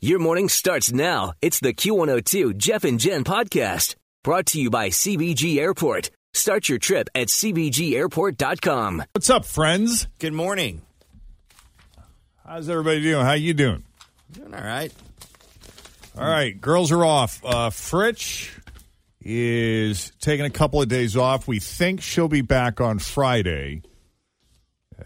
Your morning starts now. It's the Q102 Jeff and Jen podcast brought to you by CVG Airport. Start your trip at CVGAirport.com. What's up, friends? Good morning. How's everybody doing? How you doing? Doing all right. All right, girls are off. Uh, Fritch is taking a couple of days off. We think she'll be back on Friday.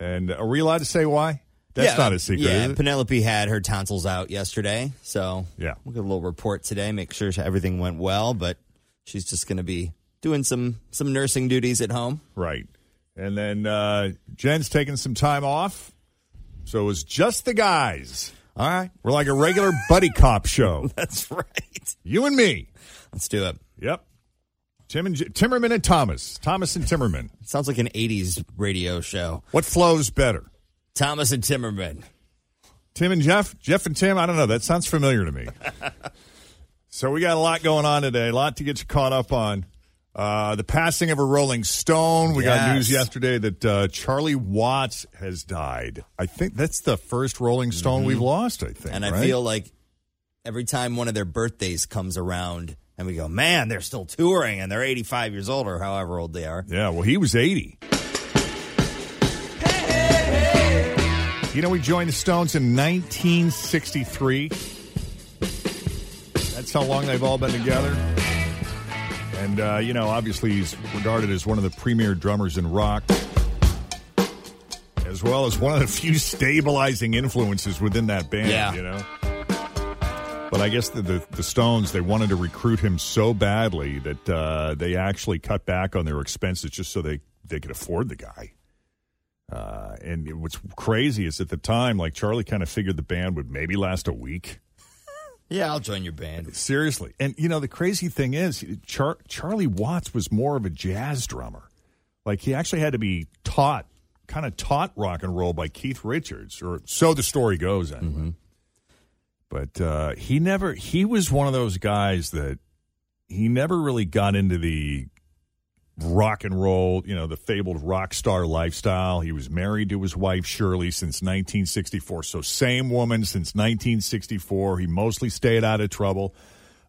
And are we allowed to say why? That's not a secret. Yeah? Penelope had her tonsils out yesterday, so Yeah. we'll get a little report today, make sure everything went well. But she's just going to be doing some some nursing duties at home. Right. And then uh, Jen's taking some time off. So it was just the guys. All right, We're like a regular buddy cop show. that's right. You and me. Let's do it. Yep. Tim and J- Timmerman and Thomas. Thomas and Timmerman. Sounds like an '80s radio show. What flows better? Thomas and Timmerman. Tim and Jeff? Jeff and Tim? I don't know. That sounds familiar to me. so we got a lot going on today, a lot to get you caught up on. Uh, the passing of a Rolling Stone. We got news yesterday that uh, Charlie Watts has died. I think that's the first Rolling Stone we've lost, I think. Mm-hmm. And I right? feel like every time one of their birthdays comes around, and we go, man, they're still touring, and they're 85 years old or however old they are. Yeah, well, he was 80. You know, he joined the Stones in 1963. That's how long they've all been together. And, uh, you know, obviously he's regarded as one of the premier drummers in rock, as well as one of the few stabilizing influences within that band, Yeah. you know? But I guess the, the, the Stones, they wanted to recruit him so badly that uh, they actually cut back on their expenses just so they, they could afford the guy. Uh, and what's crazy is at the time, like Charlie kind of figured the band would maybe last a week. Yeah, I'll join your band. Seriously. And, you know, the crazy thing is, Char- Charlie Watts was more of a jazz drummer. Like, he actually had to be taught, kind of taught rock and roll by Keith Richards, or so the story goes, anyway. But uh, he never, he was one of those guys that he never really got into the rock and roll, you know, the fabled rock star lifestyle. He was married to his wife Shirley since 1964. So same woman since 1964. He mostly stayed out of trouble.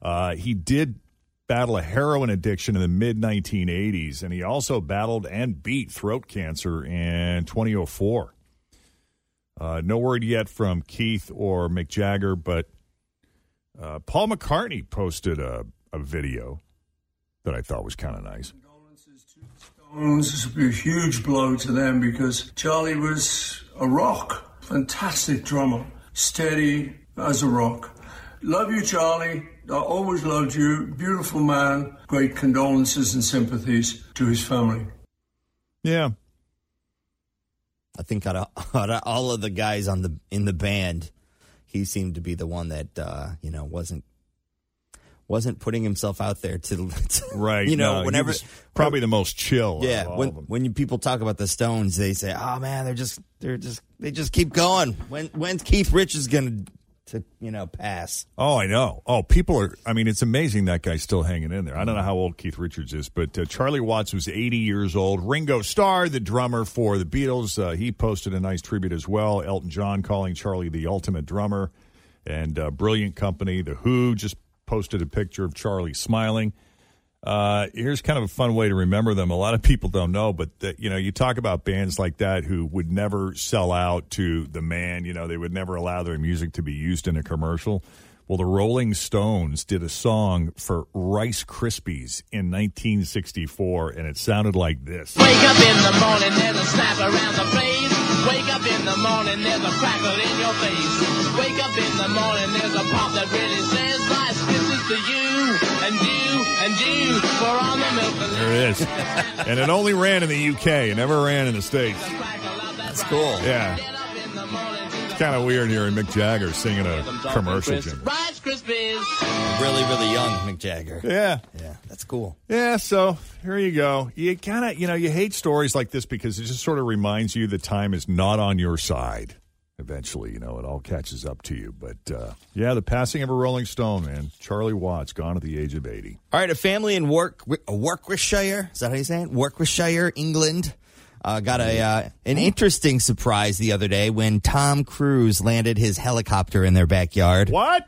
Uh, he did battle a heroin addiction in the mid 1980s, and he also battled and beat throat cancer in 2004. Uh, no word yet from Keith or Mick Jagger, but uh, Paul McCartney posted a, a video that I thought was kind of nice. This would be a huge blow to them because Charlie was a rock, fantastic drummer, steady as a rock. Love you, Charlie. I always loved you. Beautiful man. Great condolences and sympathies to his family. Yeah, I think out of, out of all of the guys on the in the band, he seemed to be the one that uh, you know wasn't wasn't putting himself out there to, to right. You know, No, whenever probably the most chill. yeah, when when you, people talk about the Stones, they say, "Oh man, they're just they're just they just keep going." When when's Keith Richards going to you know pass? Oh, I know. Oh, people are. I mean, it's amazing that guy's still hanging in there. I don't know how old Keith Richards is, but uh, Charlie Watts was 80 years old. Ringo Starr, the drummer for the Beatles, uh, he posted a nice tribute as well. Elton John calling Charlie the ultimate drummer, and uh, Brilliant Company, The Who, just posted a picture of Charlie smiling. Uh, here's kind of a fun way to remember them. A lot of people don't know, but that you know, you talk about bands like that who would never sell out to the man. You know, they would never allow their music to be used in a commercial. Well, the Rolling Stones did a song for Rice Krispies in 1964, and it sounded like this. Wake up in the morning, there's a snap around the place. Wake up in the morning, there's a crackle in your face. Wake up in the morning, there's a pop that really says, Rice you, and you, and you, for on the milk. There it is. and it only ran in the UK. It never ran in the States. That's cool. Yeah. It's kind of weird hearing Mick Jagger singing a commercial. Jim. Rice Krispies. Really, really young Mick Jagger. Yeah. Yeah, that's cool. Yeah, so here you go. You kind of, you know, you hate stories like this because it just sort of reminds you that time is not on your side. Eventually, you know, it all catches up to you. But uh, yeah, the passing of a Rolling Stone, man. Charlie Watts, gone at the age of 80. All right, a family in Wark, Warwickshire, is that how you say it? Warwickshire, England, uh, got a uh, an interesting surprise the other day when Tom Cruise landed his helicopter in their backyard. What?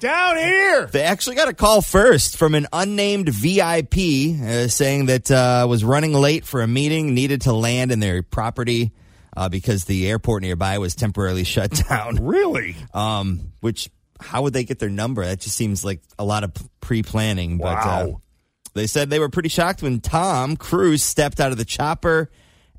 Down here! They actually got a call first from an unnamed VIP uh, saying that uh, was running late for a meeting, needed to land in their property uh, because the airport nearby was temporarily shut down. Really? Um, which how would they get their number? That just seems like a lot of pre planning. But uh, they said they were pretty shocked when Tom Cruise stepped out of the chopper.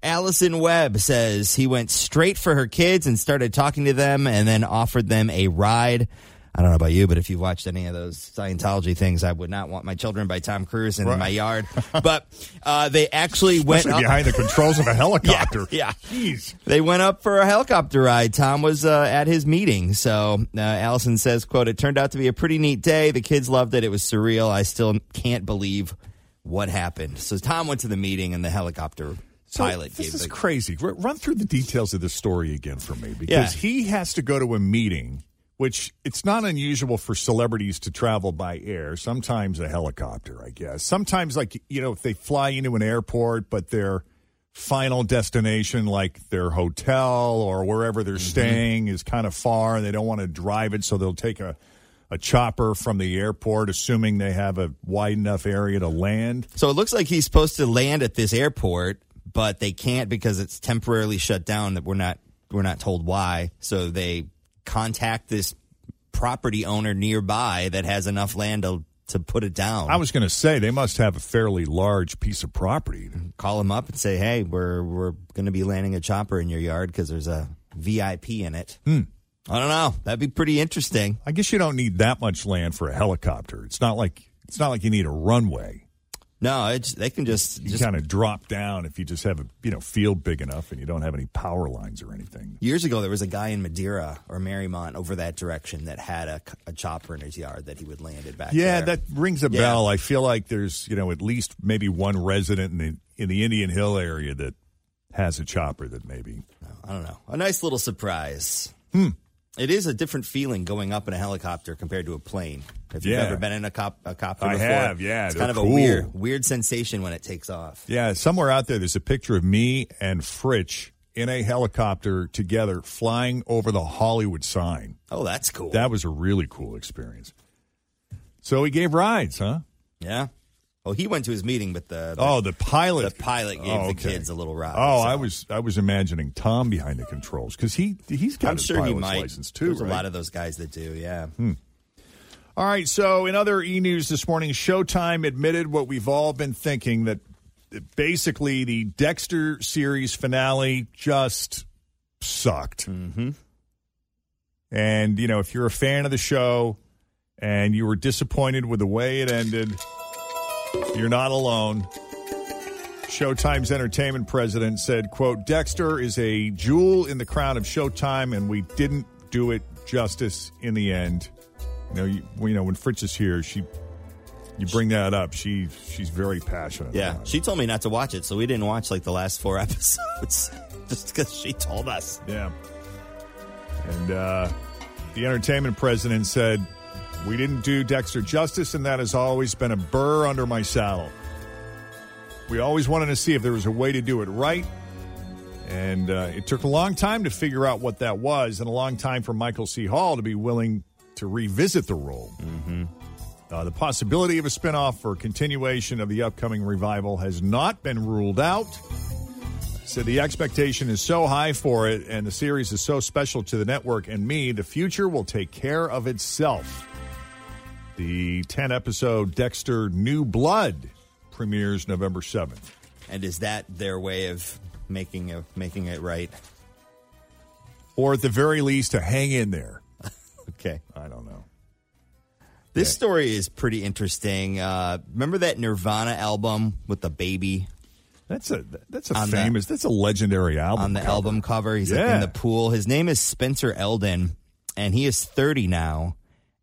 Allison Webb says he went straight for her kids and started talking to them and then offered them a ride. I don't know about you, but if you've watched any of those Scientology things, I would not want my children by Tom Cruise in Right. my yard. But uh, they actually went Especially up- behind the controls of a helicopter. yeah. Jeez. they went up for a helicopter ride. Tom was uh, at his meeting. So uh, Allison says, quote, it turned out to be a pretty neat day. The kids loved it. It was surreal. I still can't believe what happened. So Tom went to the meeting and the helicopter So pilot this gave is the crazy. Run through the details of this story again for me because Yeah. he has to go to a meeting, which it's not unusual for celebrities to travel by air. Sometimes a helicopter, I guess. Sometimes, like you know, if they fly into an airport, but their final destination, like their hotel or wherever they're mm-hmm. staying, is kind of far, and they don't want to drive it, so they'll take a a chopper from the airport, assuming they have a wide enough area to land. So it looks like he's supposed to land at this airport, but they can't because it's temporarily shut down. That we're not we're not told why. So they contact this property owner nearby that has enough land to to put it down. I was going to say they must have a fairly large piece of property. call them up and say, "Hey, we're we're going to be landing a chopper in your yard because there's a VIP in it." Hmm. I don't know. That'd be pretty interesting. I guess you don't need that much land for a helicopter. It's not like it's not like you need a runway. No, it's they can just You just kind of drop down if you just have a you know field big enough and you don't have any power lines or anything. Years ago, there was a guy in Madeira or Mariemont over that direction that had a, a chopper in his yard that he would land it back. Yeah, there. that rings a Yeah. bell. I feel like there's you know at least maybe one resident in the in the Indian Hill area that has a chopper that maybe. I don't know. A nice little surprise. Hmm. It is a different feeling going up in a helicopter compared to a plane. If you've Yeah. ever been in a, cop, a copter I before, have, yeah, it's kind of cool. a weird, weird sensation when it takes off. Yeah, somewhere out there, there's a picture of me and Fritch in a helicopter together flying over the Hollywood sign. Oh, that's cool. That was a really cool experience. So he gave rides, huh? yeah. Oh, he went to his meeting, but the, the Oh, the pilot. The pilot gave Oh, the kids a little ride. Oh, so- I was I was imagining Tom behind the controls because he he's got I'm his sure he pilot's might. license too. There's right? Hmm. a lot of those guys that do. Yeah. All right. So in other e news this morning, Showtime admitted what we've all been thinking that basically the Dexter series finale just sucked. Mm-hmm. And you know, if you're a fan of the show and you were disappointed with the way it ended, you're not alone. Showtime's entertainment president said, quote, Dexter is a jewel in the crown of Showtime, and we didn't do it justice in the end. You know, you, you know when Fritz is here, she you bring that up. She she's very passionate. Yeah, about it. she told me not to watch it, so we didn't watch like the last four episodes just because she told us. Yeah. And uh, the entertainment president said, We didn't do Dexter justice, and that has always been a burr under my saddle. We always wanted to see if there was a way to do it right. And uh, it took a long time to figure out what that was, and a long time for Michael C. Hall to be willing to revisit the role. Mm-hmm. Uh, the possibility of a spinoff or continuation of the upcoming revival has not been ruled out. So the expectation is so high for it, and the series is so special to the network and me, the future will take care of itself. The 10 episode Dexter New Blood premieres November 7th. And is that their way of making a, making it right? Or at the very least, to hang in there. Okay. I don't know. This Yeah. story is pretty interesting. Uh, remember that Nirvana album with the baby That's a that's a On the- famous that's a legendary album on the cover. album cover? He's like in the pool. His name is Spencer Elden, and he is 30 now.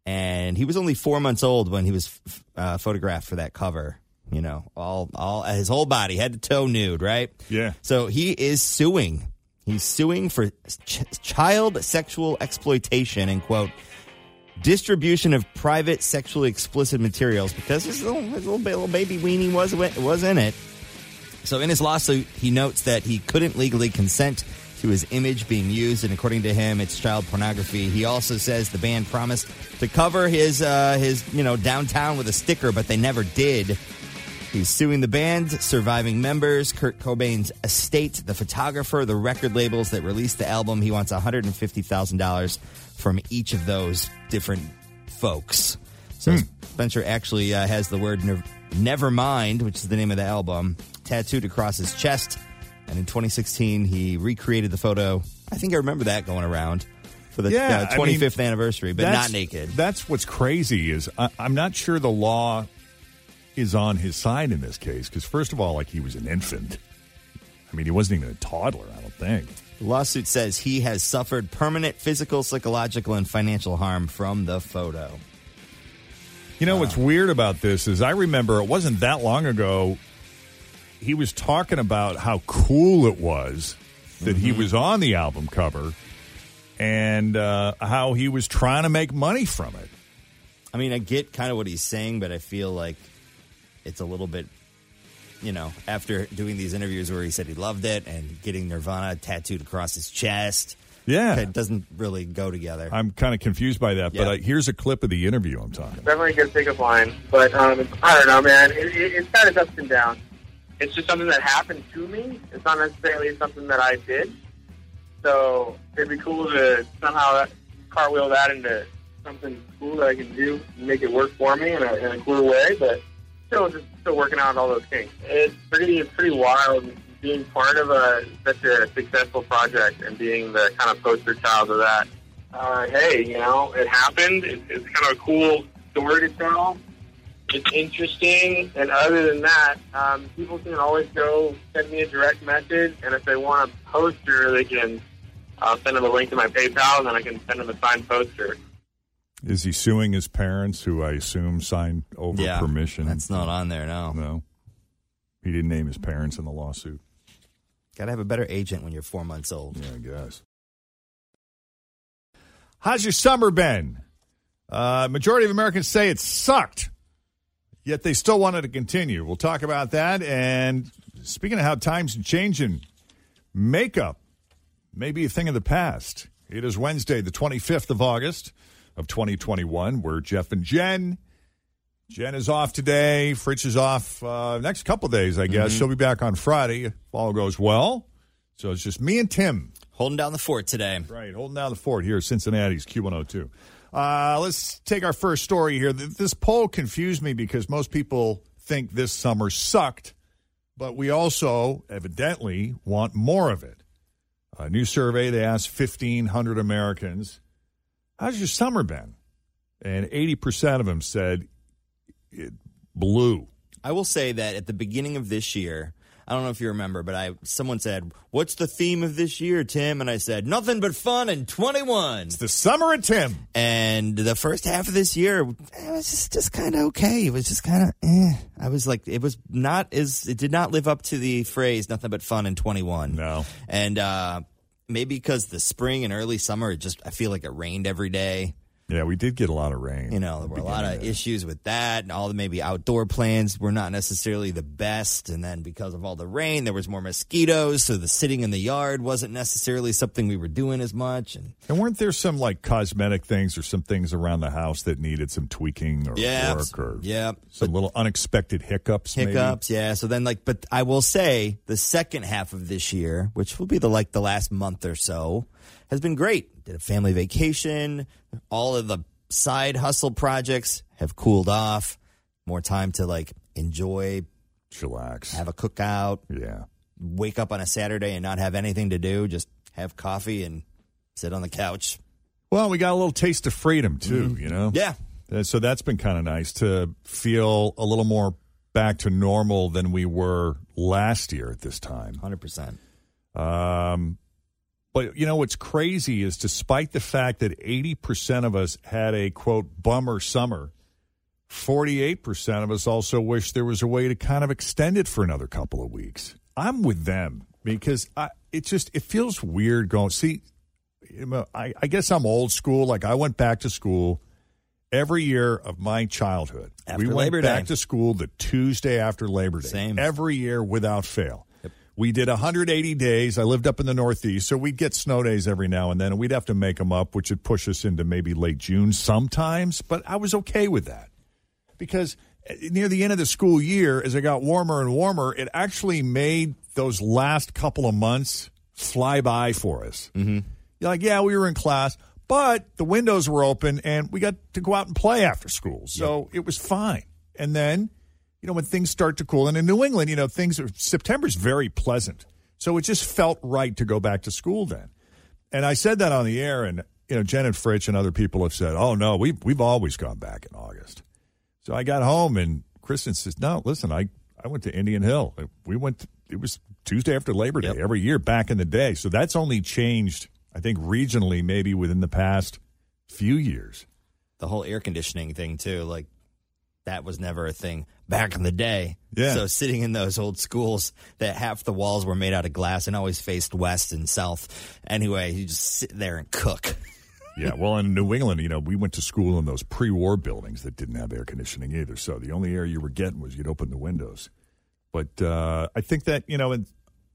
And he was only four months old when he was f- uh, photographed for that cover. You know, all all his whole body, head to toe nude, right? Yeah. So he is suing. He's suing for ch- child sexual exploitation and quote distribution of private sexually explicit materials because his little, his little, little baby weenie was was in it. So in his lawsuit, he notes that he couldn't legally consent to his image being used, and according to him, it's child pornography. He also says the band promised to cover his uh, his you know downtown with a sticker, but they never did. He's suing the band, surviving members, Kurt Cobain's estate, the photographer, the record labels that released the album. He wants $150,000 from each of those different folks. So Spencer actually uh, has the word nev- Nevermind, which is the name of the album, tattooed across his chest. And in 2016, he recreated the photo. I think I remember that going around for the Yeah, uh, I mean, 25th anniversary, but not naked. That's what's crazy is I, I'm not sure the law is on his side in this case because first of all, like he was an infant. I mean, he wasn't even a toddler. I don't think. The lawsuit says he has suffered permanent physical, psychological, and financial harm from the photo. You know what's weird about this is I remember it wasn't that long ago. He was talking about how cool it was that he was on the album cover and uh, how he was trying to make money from it. I mean, I get kind of what he's saying, but I feel like it's a little bit, you know, after doing these interviews where he said he loved it and getting Nirvana tattooed across his chest. Yeah. It doesn't really go together. I'm kind of confused by that, but Yeah. uh, here's a clip of the interview I'm talking. definitely a good pickup line. But um, I don't know, man. It, it, it's kind of ups and downs. It's just something that happened to me. It's not necessarily something that I did. So it'd be cool to somehow cartwheel that into something cool that I can do, make it work for me in a, in a cool way. But still, just still working out all those kinks. It's pretty, it's pretty wild being part of a such a successful project and being the kind of poster child of that uh, hey, you know, it happened. It, it's kind of a cool story to tell. It's interesting, and other than that, um, people can always go send me a direct message, and if they want a poster, they can uh, send them a link to my PayPal, and then I can send them a signed poster. Is he suing his parents, who I assume signed over yeah, permission? That's not on there, now. no. He didn't name his parents in the lawsuit. Got to have a better agent when you're four months old. Yeah, I guess. How's your summer been? Uh, majority of Americans say it sucked, yet they still wanted to continue. We'll talk about that. And speaking of how times are changing, makeup may be a thing of the past. It is Wednesday, the 25th of August of 2021. We're Jeff and Jen. Jen is off today. Fritz is off uh, next couple days, I guess. She'll be back on Friday if all goes well. So it's just me and Tim. Holding down the fort today. Right, holding down the fort here at Cincinnati's Q102. Uh, let's take our first story here. This poll confused me because most people think this summer sucked, but we also evidently want more of it. A new survey, they asked 1,500 Americans, How's your summer been? And 80% of them said it blew. I will say that at the beginning of this year, I don't know if you remember, but I someone said, "What's the theme of this year, Tim?" And I said, "Nothing but fun and 21." It's the summer of Tim. And the first half of this year, it was just just kind of okay. It was just kind of, eh. I was like, it was not as it did not live up to the phrase "nothing but fun and 21." No. and uh, maybe because the spring and early summer, it just I feel like it rained every day. Yeah, we did get a lot of rain. You know, there were a lot of issues with that, and all the maybe outdoor plans were not necessarily the best. And then because of all the rain, there was more mosquitoes, so the sitting in the yard wasn't necessarily something we were doing as much. And And weren't there some like cosmetic things or some things around the house that needed some tweaking or yeah, work or yeah, some little unexpected hiccups? maybe? hiccups. Yeah. So then, like, but I will say the second half of this year, which will be the like the last month or so, has been great. Did a family vacation. All of the side hustle projects have cooled off. More time to like enjoy, Chillax. have a cookout, yeah. wake up on a Saturday and not have anything to do, just have coffee and sit on the couch. Well, we got a little taste of freedom too, you know? Mm-hmm. Yeah. So that's been kind of nice to feel a little more back to normal than we were last year at this time. 100%. Um, but you know what's crazy is despite the fact that 80% of us had a quote bummer summer, 48% of us also wish there was a way to kind of extend it for another couple of weeks. I'm with them because I, it just it feels weird going see I, I guess I'm old school like I went back to school every year of my childhood. After we went Labor back Day. to school the Tuesday after Labor Day. Same. Every year without fail. We did 180 days. I lived up in the Northeast, so we'd get snow days every now and then, and we'd have to make them up, which would push us into maybe late June sometimes. But I was okay with that because uh, near the end of the school year, as it got warmer and warmer, it actually made those last couple of months fly by for us. Mm-hmm. You're like, yeah, we were in class, but the windows were open and we got to go out and play after school. So it was fine. And then, you know, when things start to cool, and in New England, you know, things are, September's very pleasant. So it just felt right to go back to school then. And I said that on the air, and, you know, Jen and Fritch and other people have said, oh, no, we've, we've always gone back in August. So I got home, and Kristen says, no, listen, I, I went to Indian Hill. We went, it was Tuesday after Labor Day Yep. every year back in the day. So that's only changed, I think, regionally, maybe within the past few years. the whole air conditioning thing too like that was never a thing back in the day Yeah. so sitting in those old schools that half the walls were made out of glass and always faced west and south anyway you just sit there and cook Yeah, well, in New England, you know, we went to school in those pre-war buildings that didn't have air conditioning either. So the only air you were getting was you'd open the windows. But uh, I think that you know, and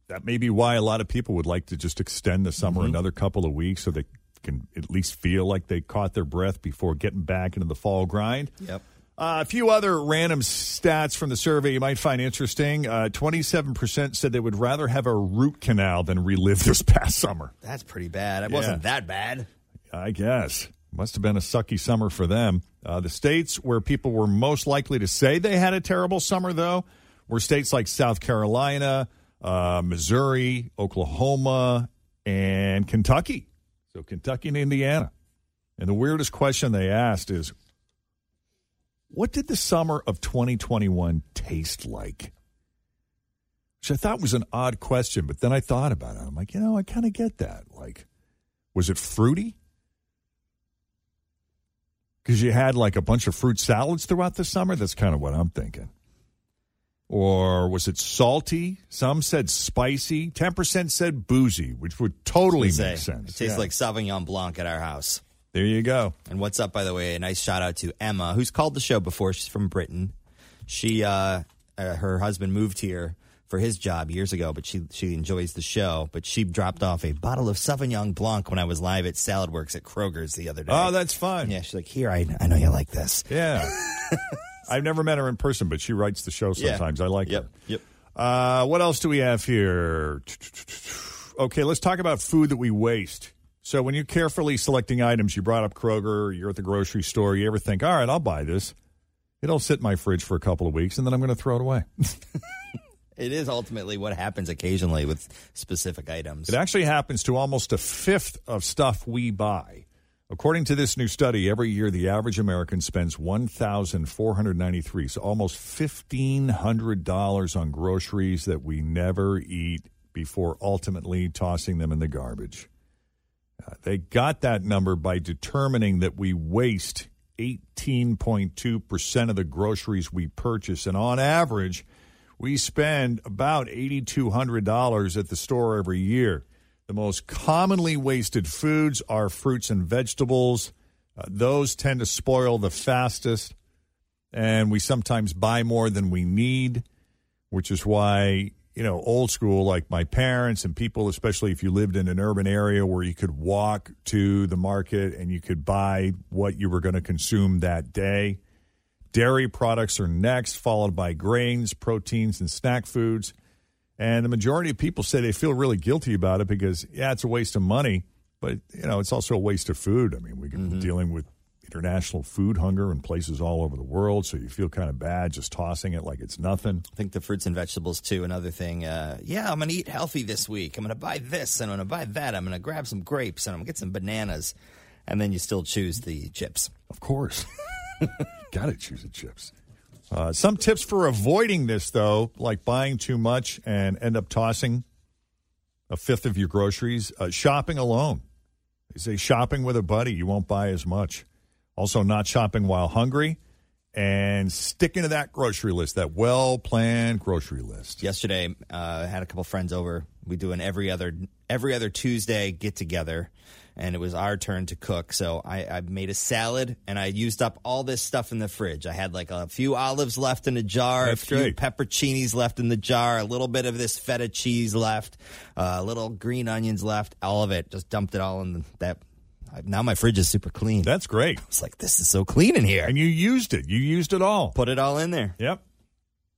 that may be why a lot of people would like to just extend the summer another couple of weeks so they can at least feel like they caught their breath before getting back into the fall grind. yep Uh, a few other random stats from the survey you might find interesting. Uh, 27% said they would rather have a root canal than relive this past summer. that's pretty bad it Yeah. wasn't that bad I guess. Must have been a sucky summer for them. Uh, the states where people were most likely to say they had a terrible summer, though, were states like South Carolina, uh, Missouri, Oklahoma, and Kentucky. So Kentucky and Indiana. And the weirdest question they asked is what did the summer of 2021 taste like? Which I thought was an odd question, but then I thought about it. I'm like, you know, I kind of get that. Like, was it fruity? Because you had like a bunch of fruit salads throughout the summer. That's kind of what I'm thinking. Or was it salty? Some said spicy. 10% said boozy, which would totally Say, make sense. it tastes Yeah. like sauvignon blanc at our house There you go. And what's up, by the way? A nice shout out to Emma, who's called the show before. She's from Britain. She, uh, uh, her husband moved here for his job years ago, but she she enjoys the show. But she dropped off a bottle of Sauvignon Blanc when I was live at Salad Works at Kroger's the other day. Oh, that's fun. yeah. She's like, here, I I know you like this. Yeah. I've never met her in person, but she writes the show Yeah. sometimes. I like Yep. her. Yep. Uh, what else do we have here? Okay, let's talk about food that we waste. So, when you're carefully selecting items, you brought up Kroger, you're at the grocery store, you ever think, all right, I'll buy this. It'll sit in my fridge for a couple of weeks, and then I'm going to throw it away. It is ultimately what happens occasionally with specific items. It actually happens to almost a fifth of stuff we buy. According to this new study, every year the average American spends one thousand four hundred ninety-three, so almost fifteen hundred dollars on groceries that we never eat before ultimately tossing them in the garbage. They got that number by determining that we waste 18.2% of the groceries we purchase. And on average, we spend about $8,200 at the store every year. The most commonly wasted foods are fruits and vegetables. Uh, those tend to spoil the fastest, and we sometimes buy more than we need, which is why you know, old school, like my parents and people, especially if you lived in an urban area where you could walk to the market and you could buy what you were going to consume that day. Dairy products are next, followed by grains, proteins, and snack foods. And the majority of people say they feel really guilty about it because, yeah, it's a waste of money, but, you know, it's also a waste of food. I mean, we're Mm-hmm. dealing with international food hunger in places all over the world, so you feel kind of bad just tossing it like it's nothing. I think the fruits and vegetables too. Another thing, uh, yeah, I'm gonna eat healthy this week. I'm gonna buy this and I'm gonna buy that. I'm gonna grab some grapes and I'm gonna get some bananas, and then you still choose the chips. Of course. Got to choose the chips. Uh, some tips for avoiding this, though, like buying too much and end up tossing a fifth of your groceries. Uh, shopping alone. They say shopping with a buddy, you won't buy as much. Also, not shopping while hungry and sticking to that grocery list, that well planned grocery list. Yesterday, uh, I had a couple friends over. We do an every other every other Tuesday get together, and it was our turn to cook. So I, I made a salad, and I used up all this stuff in the fridge. I had like a few olives left in a jar, That's a few great. pepperoncinis left in the jar, a little bit of this feta cheese left, uh, little green onions left, all of it. Just dumped it all in that. Now my fridge is super clean. That's great. It's like this is so clean in here. And you used it. You used it all. Put it all in there. Yep.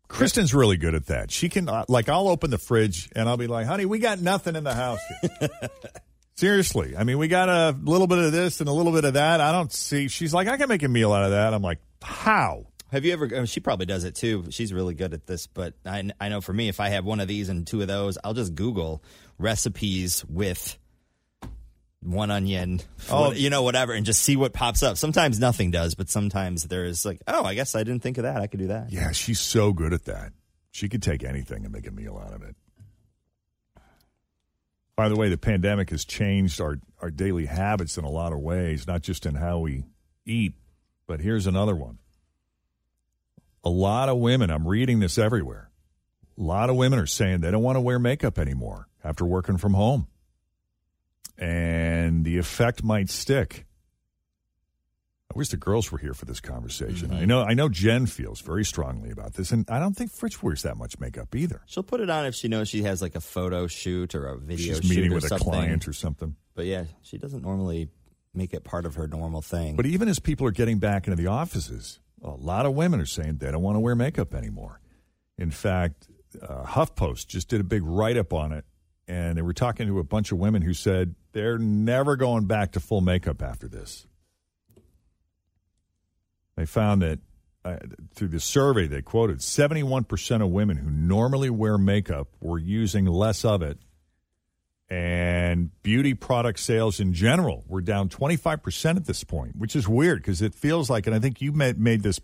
Kristen's really good at that. She can, uh, like, I'll open the fridge and I'll be like, honey, we got nothing in the house. Seriously. I mean, we got a little bit of this and a little bit of that. I don't see. She's like, I can make a meal out of that. I'm like, how? Have you ever? I mean, she probably does it too. She's really good at this. But I, I know for me, if I have one of these and two of those, I'll just Google recipes with one onion, Oh. you know, whatever, and just see what pops up. Sometimes nothing does, but sometimes there's like, oh, I guess I didn't think of that. I could do that. Yeah, she's so good at that. She could take anything and make a meal out of it. By the way, the pandemic has changed our, our daily habits in a lot of ways, not just in how we eat, but here's another one. A lot of women, I'm reading this everywhere, a lot of women are saying they don't want to wear makeup anymore after working from home. And the effect might stick. I wish the girls were here for this conversation. I know I know Jen feels very strongly about this, and I don't think Fritz wears that much makeup either. She'll put it on if she knows she has like a photo shoot or a video She's shoot meeting or with a client or something. But yeah, she doesn't normally make it part of her normal thing. But even as people are getting back into the offices, a lot of women are saying they don't want to wear makeup anymore. In fact, uh, HuffPost just did a big write up on it, and they were talking to a bunch of women who said they're never going back to full makeup after this. They found that uh, through the survey they quoted, 71% of women who normally wear makeup were using less of it. And beauty product sales in general were down 25% at this point, which is weird because it feels like, and I think you made, made this,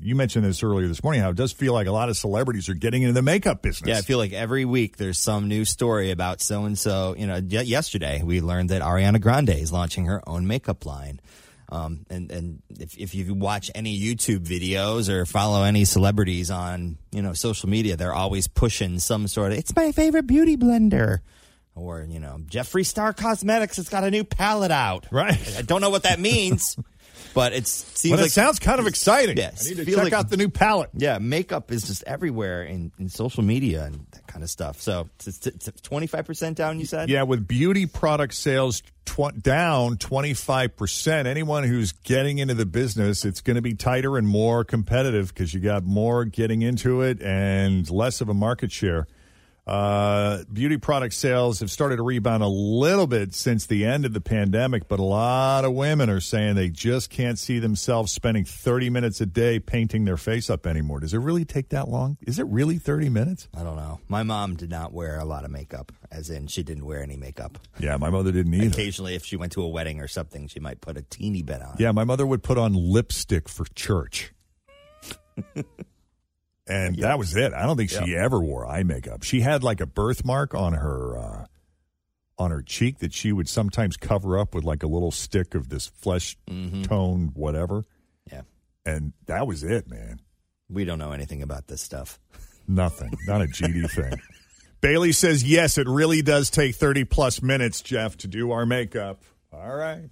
you mentioned this earlier this morning, how it does feel like a lot of celebrities are getting into the makeup business. Yeah, I feel like every week there's some new story about so and so. You know, y- yesterday we learned that Ariana Grande is launching her own makeup line. Um, and and if, if you watch any YouTube videos or follow any celebrities on you know social media, they're always pushing some sort of "It's my favorite beauty blender," or you know Jeffree Star Cosmetics has got a new palette out. Right. I don't know what that means, but it seems But it like sounds kind of exciting. Yes, I need to check like- out the new palette. yeah, makeup is just everywhere in, in social media and that kind of stuff. So it's twenty five percent down. You said, Yeah, with beauty product sales tw- down 25%, anyone who's getting into the business, it's going to be tighter and more competitive because you got more getting into it and less of a market share. Uh, beauty product sales have started to rebound a little bit since the end of the pandemic, but a lot of women are saying they just can't see themselves spending 30 minutes a day painting their face up anymore. Does it really take that long? Is it really 30 minutes? I don't know. My mom did not wear a lot of makeup, as in she didn't wear any makeup. Yeah, my mother didn't either. Occasionally, if she went to a wedding or something, she might put a teeny bit on. Yeah, my mother would put on lipstick for church. and that was it. I don't think she ever wore eye makeup. She had like a birthmark on her uh, on her cheek that she would sometimes cover up with like a little stick of this flesh tone whatever. Yeah. And that was it, man. We don't know anything about this stuff. Nothing. Not a GD thing. Bailey says, yes, it really does take 30 plus minutes, Jeff, to do our makeup. All right.